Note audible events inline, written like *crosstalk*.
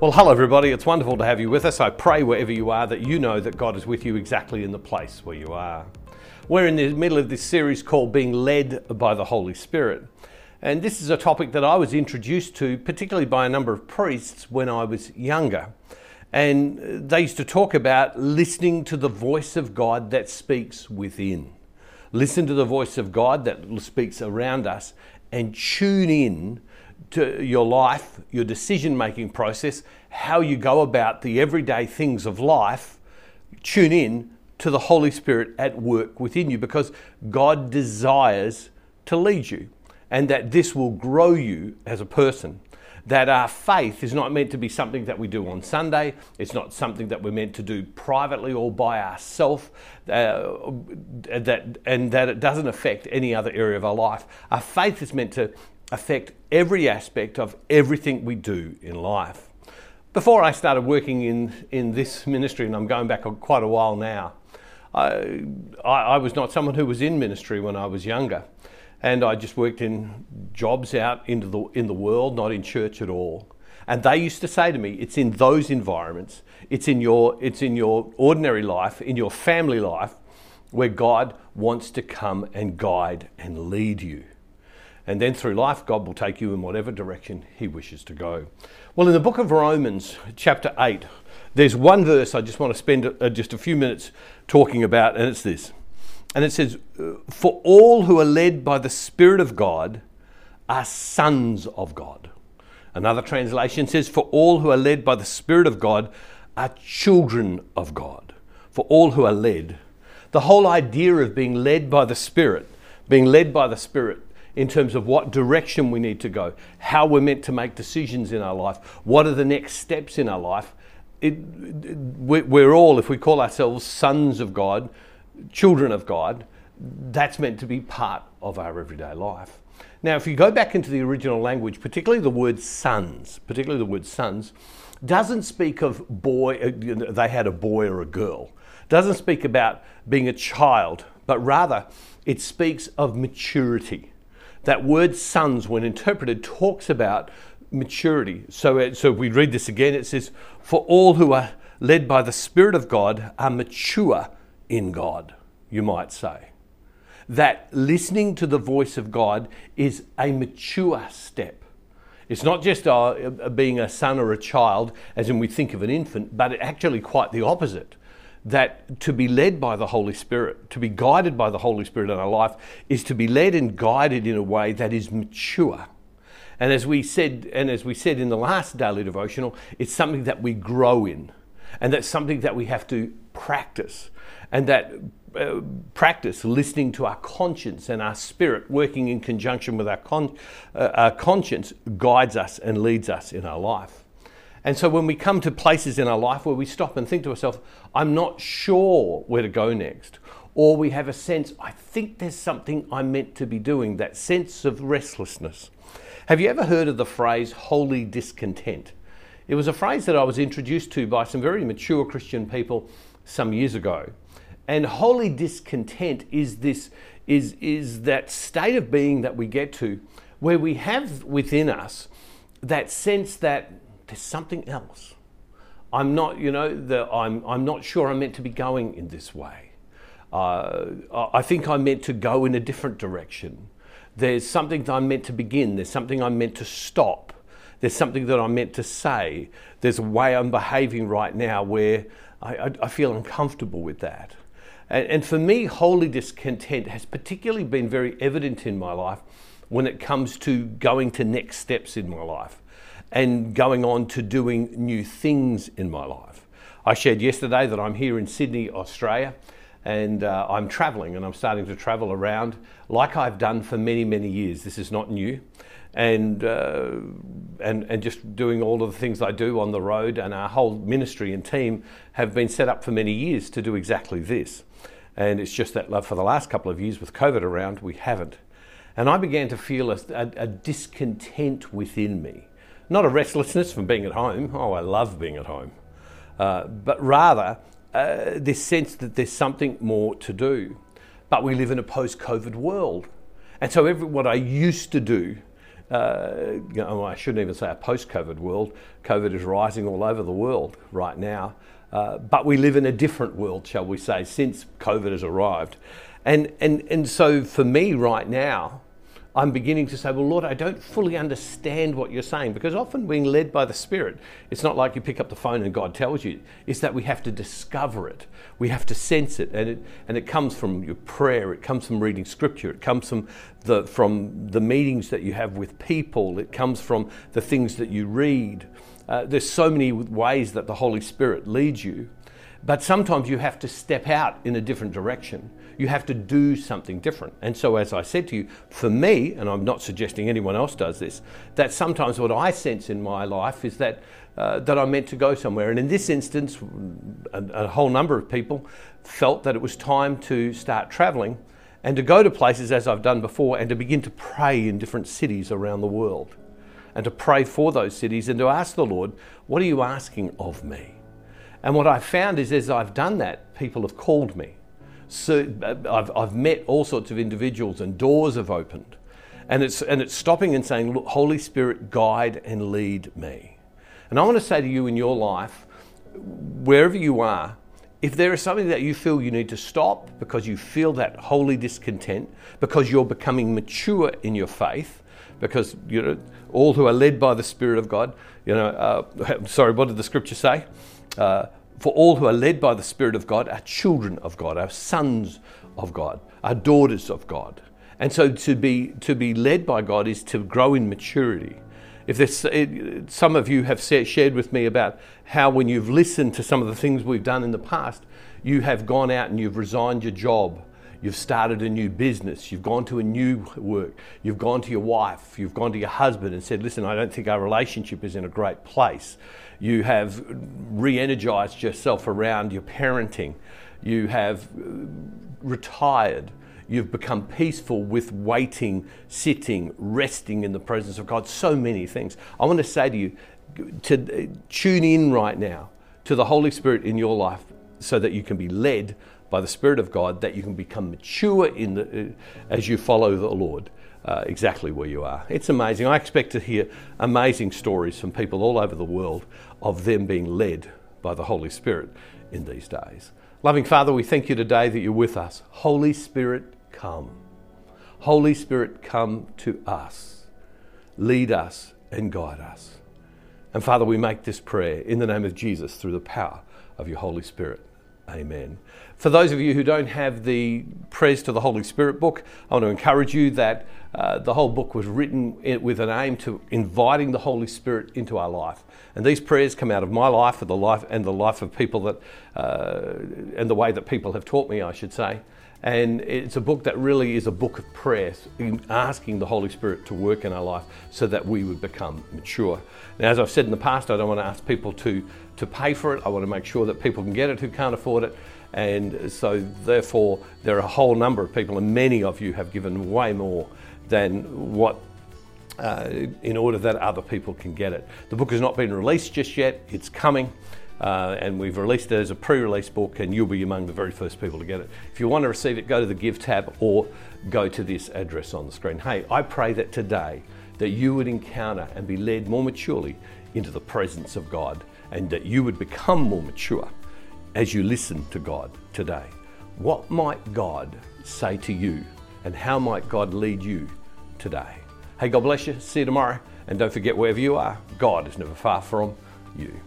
Well, hello, everybody. It's wonderful to have you with us. I pray wherever you are that you know that God is with you exactly in the place where you are. We're in the middle of this series called Being Led by the Holy Spirit. And this is a topic that I was introduced to, particularly by a number of priests when I was younger. And they used to talk about listening to the voice of God that speaks within. Listen to the voice of God that speaks around us and tune in to your life, your decision making process, how you go about the everyday things of life, tune in to the Holy Spirit at work within you because God desires to lead you and that this will grow you as a person. That our faith is not meant to be something that we do on Sunday. It's not something that we're meant to do privately or by ourselves. Uh, that and that it doesn't affect any other area of our life. Our faith is meant to affect every aspect of everything we do in life. Before I started working in, in this ministry, and I'm going back quite a while now, I, I, was not someone who was in ministry when I was younger. And I just worked in jobs out into the, in the world, not in church at all. And they used to say to me, it's in those environments, it's in your, it's in your ordinary life, in your family life, where God wants to come and guide and lead you. And then through life, God will take you in whatever direction He wishes to go. Well, in the book of Romans, chapter 8, there's one verse I just want to spend uh, just a few minutes talking about, and it's this. And it says, For all who are led by the Spirit of God are sons of God. Another translation says, For all who are led by the Spirit of God are children of God. For all who are led. The whole idea of being led by the Spirit, being led by the Spirit, in terms of what direction we need to go, how we're meant to make decisions in our life, what are the next steps in our life. It, we're all, if we call ourselves sons of God, children of God, that's meant to be part of our everyday life. Now, if you go back into the original language, particularly the word sons, particularly the word sons, doesn't speak of boy, uh, they had a boy or a girl, doesn't speak about being a child, but rather it speaks of maturity. That word sons, when interpreted, talks about maturity. So, uh, so if we read this again, it says, For all who are led by the Spirit of God are mature in God, you might say. That listening to the voice of God is a mature step. It's not just uh, being a son or a child, as in we think of an infant, but actually quite the opposite that to be led by the Holy Spirit, to be guided by the Holy Spirit in our life, is to be led and guided in a way that is mature. And as we said, and as we said in the last daily devotional, it's something that we grow in, and that's something that we have to practice, and that uh, practice listening to our conscience and our spirit working in conjunction with our, con- uh, our conscience guides us and leads us in our life. And so when we come to places in our life where we stop and think to ourselves, I'm not sure where to go next, or we have a sense, I think there's something I'm meant to be doing, that sense of restlessness. Have you ever heard of the phrase holy discontent? It was a phrase that I was introduced to by some very mature Christian people some years ago. And holy discontent is this is, is that state of being that we get to where we have within us that sense that there's something else. I'm not, you know, the, I'm, I'm not sure I'm meant to be going in this way. Uh, I think I'm meant to go in a different direction. There's something that I'm meant to begin. There's something I'm meant to stop. There's something that I'm meant to say. There's a way I'm behaving right now where I, I, I feel uncomfortable with that. And, and for me, holy discontent has particularly been very evident in my life when it comes to going to next steps in my life and going on to doing new things in my life. I shared yesterday that I'm here in Sydney, Australia, and uh, I'm traveling and I'm starting to travel around like I've done for many, many years. This is not new. And, uh, and, and just doing all of the things I do on the road, and our whole ministry and team have been set up for many years to do exactly this. And it's just that love for the last couple of years with COVID around, we haven't. And I began to feel a, a, a discontent within me not a restlessness from being at home. Oh, I love being at home. Uh, but rather, uh, this sense that there's something more to do. But we live in a post COVID world. And so, every, what I used to do uh, I shouldn't even say a post COVID world. COVID is rising all over the world right now. Uh, but we live in a different world, shall we say, since COVID has arrived. And, and, and so for me right now, I'm beginning to say, well, Lord, I don't fully understand what you're saying. Because often being led by the Spirit, it's not like you pick up the phone and God tells you. It's that we have to discover it, we have to sense it, and it and it comes from your prayer, it comes from reading Scripture, it comes from the from the meetings that you have with people, it comes from the things that you read. Uh, there's so many ways that the Holy Spirit leads you, but sometimes you have to step out in a different direction you have to do something different. And so, as I said to you, for me, and I'm not suggesting anyone else does this, that sometimes what I sense in my life is that, uh, that I'm meant to go somewhere. And in this instance, a, a whole number of people felt that it was time to start traveling and to go to places as I've done before and to begin to pray in different cities around the world and to pray for those cities and to ask the Lord, What are you asking of me? And what I've found is as I've done that, people have called me so I've, I've met all sorts of individuals and doors have opened. And it's, and it's stopping and saying, Look, Holy Spirit, guide and lead me. And I want to say to you in your life, wherever you are, if there is something that you feel you need to stop because you feel that holy discontent, because you're becoming mature in your faith, because you know all who are led by the Spirit of God, you know, uh, *laughs* sorry, what did the scripture say? Uh, for all who are led by the Spirit of God are children of God, are sons of God, are daughters of God. And so to be, to be led by God is to grow in maturity. If it, some of you have shared with me about how when you've listened to some of the things we've done in the past, you have gone out and you've resigned your job You've started a new business. You've gone to a new work. You've gone to your wife. You've gone to your husband and said, Listen, I don't think our relationship is in a great place. You have re energized yourself around your parenting. You have uh, retired. You've become peaceful with waiting, sitting, resting in the presence of God. So many things. I want to say to you to uh, tune in right now to the Holy Spirit in your life so that you can be led by the Spirit of God that you can become mature in the, uh, as you follow the Lord. Uh, exactly where you are. It's amazing. I expect to hear amazing stories from people all over the world of them being led by the Holy Spirit in these days. Loving Father, we thank you today that you're with us. Holy Spirit, come. Holy Spirit, come to us. Lead us and guide us. And Father, we make this prayer in the name of Jesus through the power of your Holy Spirit. Amen. For those of you who don't have the Prayers to the Holy Spirit book, I want to encourage you that uh, the whole book was written with an aim to inviting the Holy Spirit into our life. And these prayers come out of my life and the life and the life of people that, uh, and the way that people have taught me, I should say. And it's a book that really is a book of prayer, asking the Holy Spirit to work in our life so that we would become mature. Now, as I've said in the past, I don't want to ask people to, to pay for it. I want to make sure that people can get it who can't afford it. And so, therefore, there are a whole number of people, and many of you have given way more than what uh, in order that other people can get it. The book has not been released just yet, it's coming. Uh, and we've released it as a pre-release book and you'll be among the very first people to get it. If you want to receive it go to the give tab or go to this address on the screen. Hey i pray that today that you would encounter and be led more maturely into the presence of god and that you would become more mature as you listen to god today. What might god say to you and how might god lead you today? Hey god bless you. See you tomorrow. And don't forget wherever you are god is never far from you